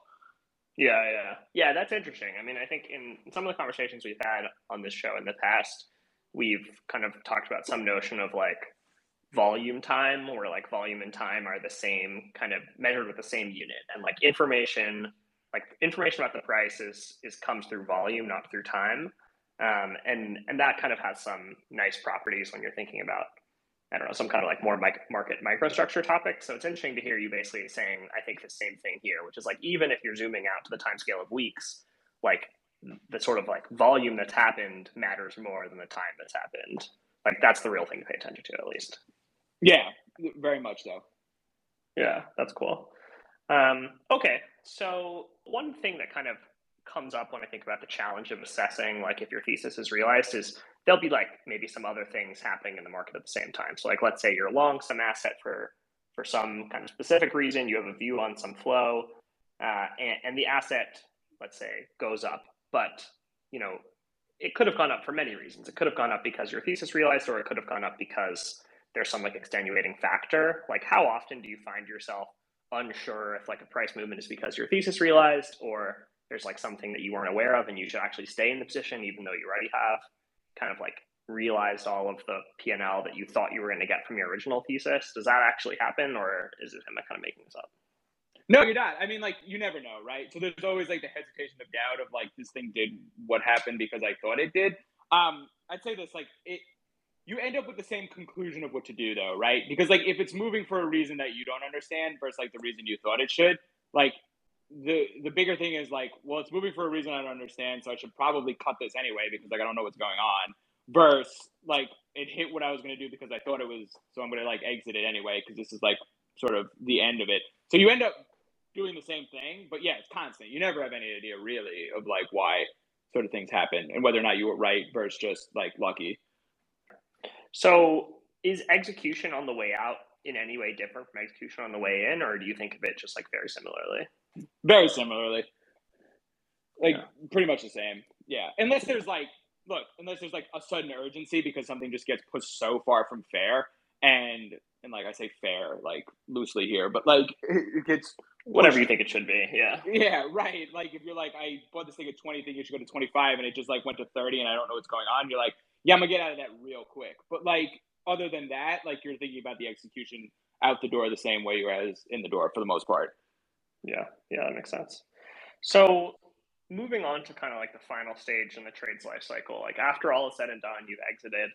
Yeah, yeah, yeah. That's interesting. I mean, I think in some of the conversations we've had on this show in the past, we've kind of talked about some notion of like volume time where like volume and time are the same kind of measured with the same unit and like information like information about the price is is comes through volume not through time um, and and that kind of has some nice properties when you're thinking about I don't know some kind of like more mic- market microstructure topic. So it's interesting to hear you basically saying I think the same thing here, which is like even if you're zooming out to the time scale of weeks, like the sort of like volume that's happened matters more than the time that's happened. Like that's the real thing to pay attention to at least. Yeah, very much so. Yeah, that's cool. Um, okay, so one thing that kind of comes up when I think about the challenge of assessing, like if your thesis is realized, is there'll be like maybe some other things happening in the market at the same time. So like let's say you're long some asset for for some kind of specific reason, you have a view on some flow, uh, and, and the asset, let's say, goes up, but you know it could have gone up for many reasons. It could have gone up because your thesis realized, or it could have gone up because there's some like extenuating factor. Like how often do you find yourself unsure if like a price movement is because your thesis realized or there's like something that you weren't aware of and you should actually stay in the position even though you already have kind of like realized all of the P&L that you thought you were going to get from your original thesis. Does that actually happen or is it am I kind of making this up? No, you're not. I mean, like you never know, right? So there's always like the hesitation of doubt of like this thing did what happened because I thought it did. Um, I'd say this like it you end up with the same conclusion of what to do though, right? Because like if it's moving for a reason that you don't understand versus like the reason you thought it should, like the the bigger thing is like, well, it's moving for a reason I don't understand, so I should probably cut this anyway because like I don't know what's going on. Versus like it hit what I was gonna do because I thought it was, so I'm gonna like exit it anyway because this is like sort of the end of it. So you end up doing the same thing, but yeah, it's constant. You never have any idea really of like why sort of things happen and whether or not you were right versus just like lucky. So is execution on the way out in any way different from execution on the way in, or do you think of it just like very similarly? Very similarly. Like yeah. pretty much the same. Yeah. Unless there's like look, unless there's like a sudden urgency because something just gets pushed so far from fair and and like I say fair, like loosely here, but like it gets whatever you think it should be. Yeah. Yeah, right. Like if you're like, I bought this thing at 20, think it should go to 25, and it just like went to 30, and I don't know what's going on. You're like, yeah, I'm gonna get out of that real quick. But like other than that, like you're thinking about the execution out the door the same way you as in the door for the most part. Yeah, yeah, that makes sense. So moving on to kind of like the final stage in the trades life cycle, like after all is said and done, you've exited,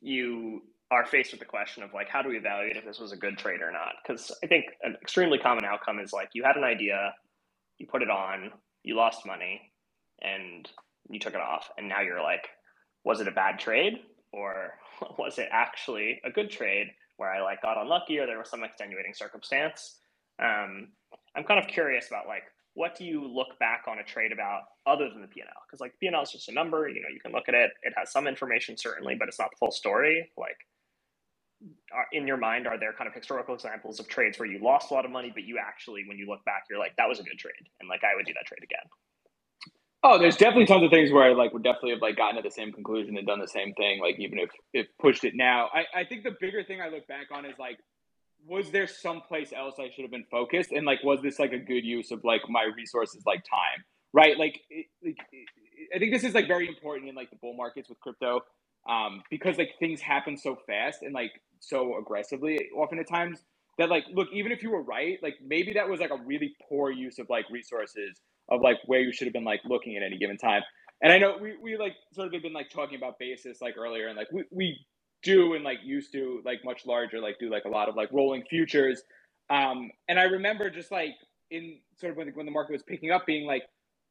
you are faced with the question of like how do we evaluate if this was a good trade or not? Because I think an extremely common outcome is like you had an idea, you put it on, you lost money, and you took it off, and now you're like, was it a bad trade or was it actually a good trade where I like got unlucky or there was some extenuating circumstance? Um, I'm kind of curious about like what do you look back on a trade about other than the P&L? Because like P&L is just a number. You know, you can look at it. It has some information certainly, but it's not the full story. Like, are, in your mind, are there kind of historical examples of trades where you lost a lot of money, but you actually, when you look back, you're like, that was a good trade, and like I would do that trade again. Oh, there's definitely tons of things where I like would definitely have like gotten to the same conclusion and done the same thing, like even if it pushed it now. I, I think the bigger thing I look back on is like, was there someplace else I should have been focused? And like, was this like a good use of like my resources like time? Right? Like, it, like it, I think this is like very important in like the bull markets with crypto. Um, because like things happen so fast and like so aggressively often at times that like look even if you were right like maybe that was like a really poor use of like resources of like where you should have been like looking at any given time and i know we, we like sort of have been like talking about basis like earlier and like we, we do and like used to like much larger like do like a lot of like rolling futures. Um and i remember just like in sort of when, when the market was picking up being like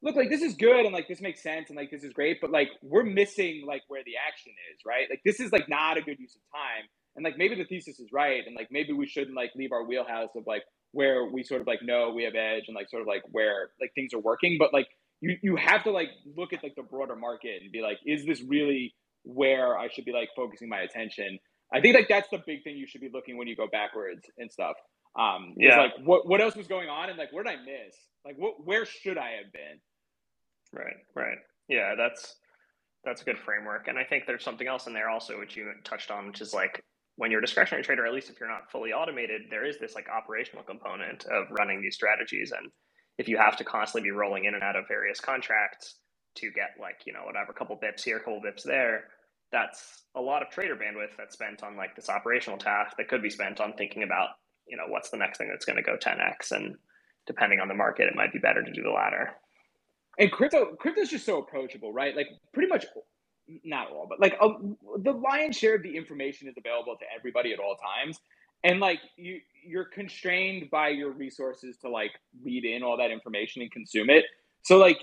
look like this is good and like this makes sense and like this is great but like we're missing like where the action is right? Like this is like not a good use of time. And like maybe the thesis is right and like maybe we shouldn't like leave our wheelhouse of like where we sort of like know we have edge and like sort of like where like things are working. But like you you have to like look at like the broader market and be like is this really where i should be like focusing my attention. I think like that's the big thing you should be looking when you go backwards and stuff um yeah. like what what else was going on and like where did i miss? Like what where should i have been? Right right. Yeah that's that's a good framework. And i think there's something else in there also which you touched on which is like when you're a discretionary trader, at least if you're not fully automated, there is this like operational component of running these strategies. And if you have to constantly be rolling in and out of various contracts to get like, you know, whatever, a couple bips here, couple bips there, that's a lot of trader bandwidth that's spent on like this operational task that could be spent on thinking about, you know, what's the next thing that's going to go 10x. And depending on the market, it might be better to do the latter. And crypto, crypto is just so approachable, right? Like pretty much not all, but like a, the lion's share of the information is available to everybody at all times. And like you, you're constrained by your resources to like read in all that information and consume it. So like,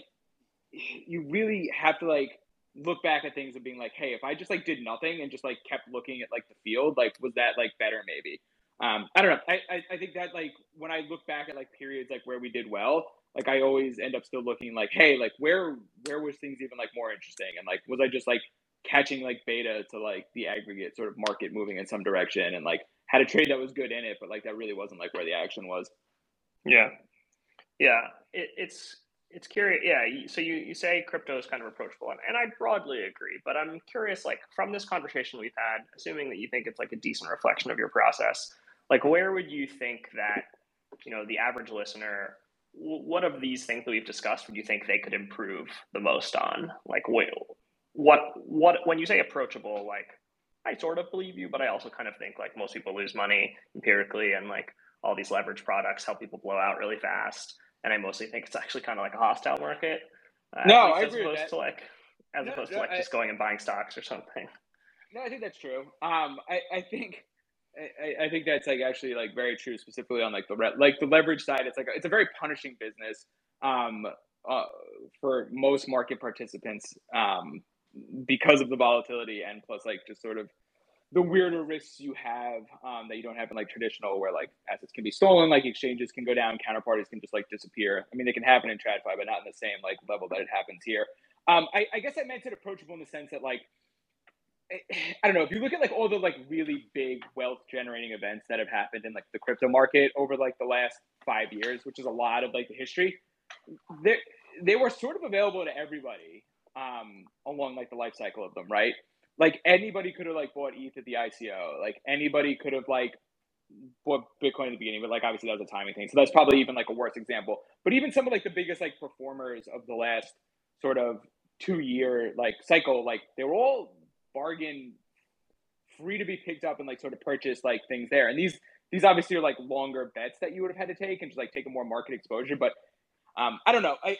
you really have to like look back at things and being like, hey, if I just like did nothing and just like kept looking at like the field, like was that like better maybe? Um, I don't know. I, I, I think that like when I look back at like periods like where we did well, like I always end up still looking like, hey, like where where was things even like more interesting? And like was I just like catching like beta to like the aggregate sort of market moving in some direction and like had a trade that was good in it, but like that really wasn't like where the action was. Yeah. Yeah. It, it's it's curious. Yeah. So you, you say crypto is kind of approachable, and, and I broadly agree. But I'm curious, like from this conversation we've had, assuming that you think it's like a decent reflection of your process, like where would you think that you know the average listener what of these things that we've discussed would you think they could improve the most on? Like, what, what, what, when you say approachable, like, I sort of believe you, but I also kind of think like most people lose money empirically and like all these leverage products help people blow out really fast. And I mostly think it's actually kind of like a hostile market. Uh, no, I agree. As opposed to like, as no, opposed no, to like I, just going and buying stocks or something. No, I think that's true. Um, I, I think I, I, think that's like actually like very true, specifically on like the re- like the leverage side. It's like a, it's a very punishing business um, uh, for most market participants um, because of the volatility and plus like just sort of the weirder risks you have um, that you don't have in like traditional where like assets can be stolen, like exchanges can go down, counterparties can just like disappear. I mean, they can happen in TradFi, but not in the same like level that it happens here. Um, I, I guess I meant it approachable in the sense that like I don't know if you look at like all the like really big wealth generating events that have happened in like the crypto market over like the last five years, which is a lot of like the history. They they were sort of available to everybody um, along like the life cycle of them, right? Like anybody could have like bought ETH at the ICO. Like anybody could have like bought Bitcoin at the beginning, but like obviously that was a timing thing. So that's probably even like a worse example. But even some of like the biggest like performers of the last sort of two year like cycle, like they were all bargain free to be picked up and like sort of purchase like things there. And these these obviously are like longer bets that you would have had to take and just like take a more market exposure. But um, I don't know. I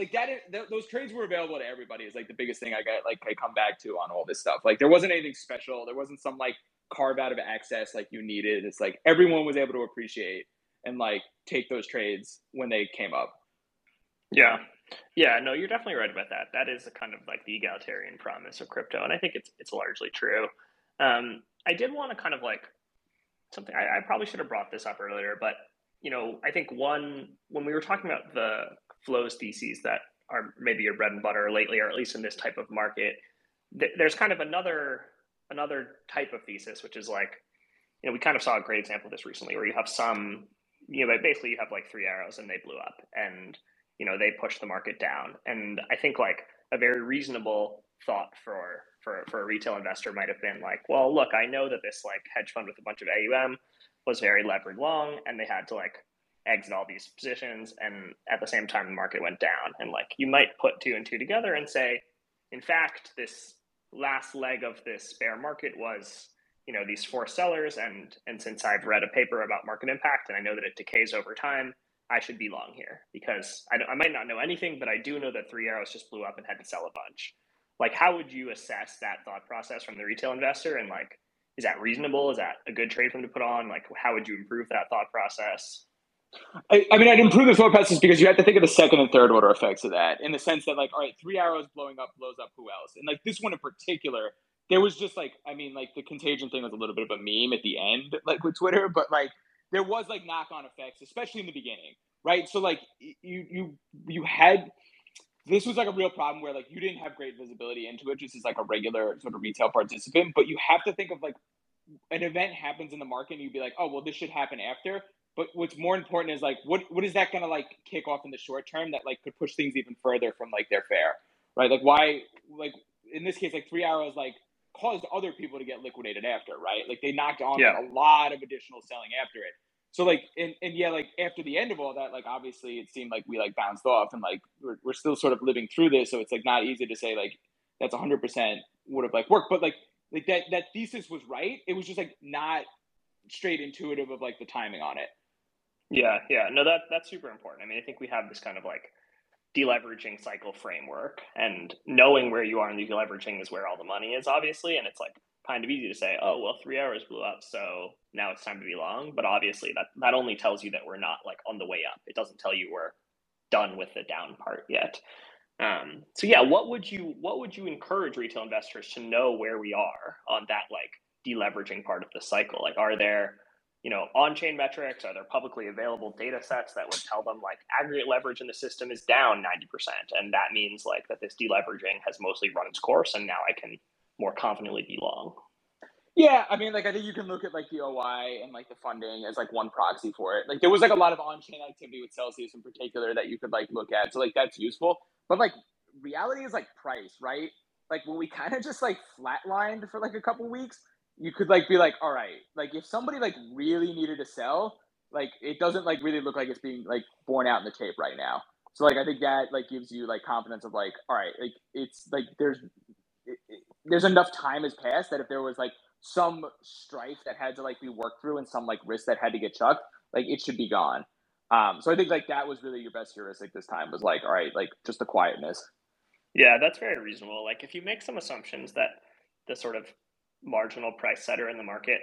like that. Th- those trades were available to everybody. Is like the biggest thing I got. Like I come back to on all this stuff. Like there wasn't anything special. There wasn't some like carve out of access like you needed. It's like everyone was able to appreciate and like take those trades when they came up. Yeah, yeah, no, you're definitely right about that. That is a kind of like the egalitarian promise of crypto, and I think it's it's largely true. Um, I did want to kind of like something. I, I probably should have brought this up earlier, but you know, I think one when we were talking about the flows theses that are maybe your bread and butter lately, or at least in this type of market, th- there's kind of another another type of thesis, which is like, you know, we kind of saw a great example of this recently, where you have some, you know, basically you have like three arrows and they blew up, and you know they pushed the market down. And I think like a very reasonable thought for for for a retail investor might have been like, well, look, I know that this like hedge fund with a bunch of AUM was very levered long, and they had to like exit all these positions, and at the same time the market went down. And like you might put two and two together and say, in fact, this last leg of this bear market was you know these four sellers. And and since i've read a paper about market impact and i know that it decays over time i should be long here because I, I might not know anything but i do know that three arrows just blew up and had to sell a bunch. Like how would you assess that thought process from the retail investor? And like is that reasonable? Is that a good trade for them to put on? Like how would you improve that thought process I, I mean, I'd improve the thought process because you have to think of the second and third order effects of that in the sense that, like, all right, three arrows blowing up blows up who else? And, like, this one in particular, there was just like I mean, like the contagion thing was a little bit of a meme at the end, like with Twitter, but like there was like knock on effects, especially in the beginning, right? So like you you you had this was like a real problem where like you didn't have great visibility into it just as like a regular sort of retail participant, but you have to think of like an event happens in the market and you'd be like, oh well, this should happen after. But what's more important is like what what is that gonna like kick off in the short term that like could push things even further from like their fair, right? Like why like in this case like three arrows like caused other people to get liquidated after, right? Like they knocked on yeah. a lot of additional selling after it. So like and, and yeah, like after the end of all that, like obviously it seemed like we like bounced off and like we're, we're still sort of living through this. So it's like not easy to say like that's hundred percent would have like worked. But like like that that thesis was right. It was just like not straight intuitive of like the timing on it. Yeah, yeah. No, that that's super important. I mean, I think we have this kind of like deleveraging cycle framework and knowing where you are in the deleveraging is where all the money is obviously and it's like kind of easy to say oh well three arrows blew up so now it's time to be long but obviously that that only tells you that we're not like on the way up it doesn't tell you we're done with the down part yet um, so yeah what would you what would you encourage retail investors to know where we are on that like deleveraging part of the cycle like are there you know, on-chain metrics? Are there publicly available data sets that would tell them like aggregate leverage in the system is down 90%? And that means like that this deleveraging has mostly run its course and now I can more confidently be long. Yeah, I mean, like I think you can look at like the OI and like the funding as like one proxy for it. Like there was like a lot of on-chain activity with Celsius in particular that you could like look at. So like that's useful. But like reality is like price, right? Like when we kind of just like flatlined for like a couple weeks, you could like be like, all right, like if somebody like really needed to sell, like it doesn't like really look like it's being like borne out in the tape right now. So like I think that like gives you like confidence of like, all right, like it's like there's it, it, there's enough time has passed that if there was like some strife that had to like be worked through and some like risk that had to get chucked, like it should be gone. Um, so I think like that was really your best heuristic this time was like, all right, like just the quietness. Yeah, that's very reasonable. Like if you make some assumptions that the sort of marginal price setter in the market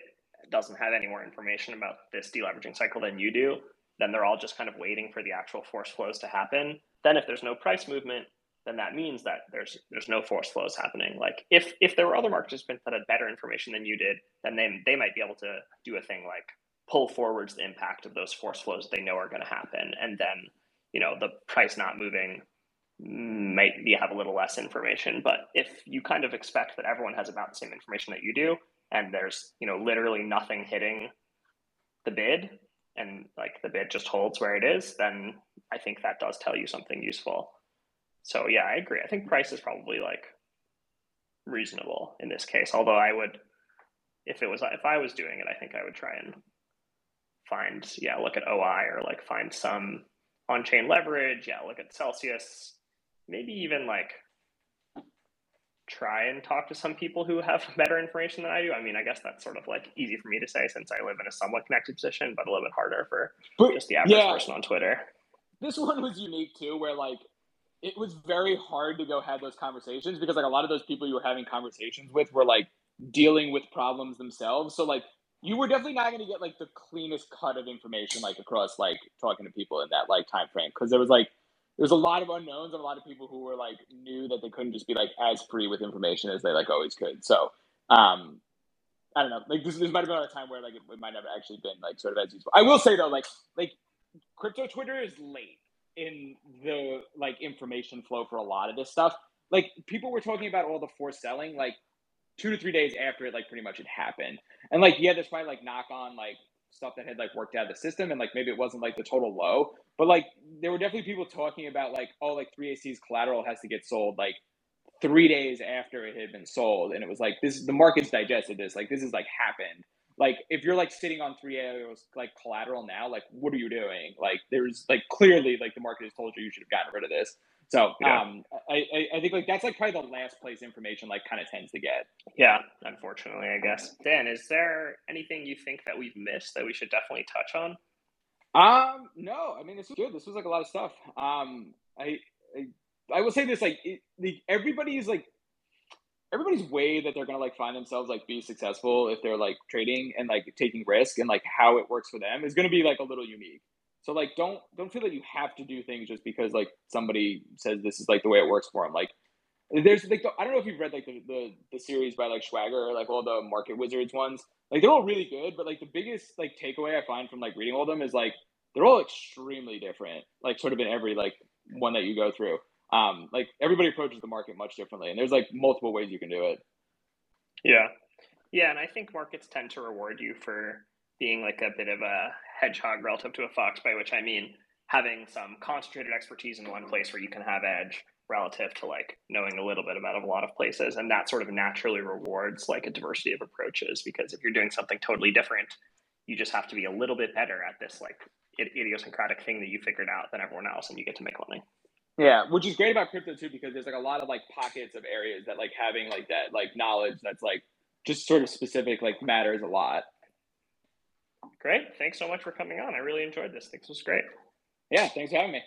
doesn't have any more information about this deleveraging cycle than you do, then they're all just kind of waiting for the actual force flows to happen. Then if there's no price movement, then that means that there's there's no force flows happening. Like if if there were other market participants that had better information than you did, then they they might be able to do a thing like pull forwards the impact of those force flows they know are going to happen, and then you know the price not moving might be have a little less information. But if you kind of expect that everyone has about the same information that you do, and there's you know literally nothing hitting the bid, and like the bid just holds where it is, then I think that does tell you something useful. So yeah, I agree. I think price is probably like reasonable in this case. Although I would, if it was if I was doing it, I think I would try and find yeah look at OI or like find some on chain leverage. Yeah, look at Celsius maybe even like try and talk to some people who have better information than I do. I mean, I guess that's sort of like easy for me to say since I live in a somewhat connected position, but a little bit harder for but, just the average yeah, person on Twitter. This one was unique too, where like it was very hard to go have those conversations because like a lot of those people you were having conversations with were like dealing with problems themselves. So like you were definitely not going to get like the cleanest cut of information like across like talking to people in that like time frame because there was like there's a lot of unknowns and a lot of people who were like knew that they couldn't just be like as free with information as they like always could. So um I don't know. Like this, this might have been a time where like it, it might have actually been like sort of as useful. I will say though, like like crypto Twitter is late in the like information flow for a lot of this stuff. Like people were talking about all the forced selling like two to three days after it like pretty much had happened. And like yeah, there's probably like knock on like stuff that had like worked out of the system and like maybe it wasn't like the total low, but like there were definitely people talking about like, oh, like 3AC's collateral has to get sold like three days after it had been sold. And it was like, this the market's digested this. Like this is like happened. Like if you're like sitting on 3A's like collateral now, like what are you doing? Like there's like clearly like the market has told you you should have gotten rid of this. So yeah. um, I, I think like that's like probably the last place information like kind of tends to get. Yeah, unfortunately, I guess. Dan, is there anything you think that we've missed that we should definitely touch on? Um, no, I mean this was good. This was like a lot of stuff. Um, I I, I will say this like it, the, everybody's like everybody's way that they're gonna like find themselves like be successful if they're like trading and like taking risk and like how it works for them is gonna be like a little unique. So like don't don't feel that you have to do things just because like somebody says this is like the way it works for them. Like there's like I don't know if you've read like the, the, the series by like Schwager, like all the market wizards ones. Like they're all really good, but like the biggest like takeaway I find from like reading all of them is like they're all extremely different. Like sort of in every like one that you go through. Um, like everybody approaches the market much differently, and there's like multiple ways you can do it. Yeah, yeah, and I think markets tend to reward you for being like a bit of a hedgehog relative to a fox, by which I mean having some concentrated expertise in one place where you can have edge relative to like knowing a little bit about a lot of places. And that sort of naturally rewards like a diversity of approaches because if you're doing something totally different, you just have to be a little bit better at this like idiosyncratic thing that you figured out than everyone else and you get to make money. Yeah, which is great about crypto too because there's like a lot of like pockets of areas that like having like that like knowledge that's like just sort of specific like matters a lot. Great. Thanks so much for coming on. I really enjoyed this. This was great. Yeah, thanks for having me.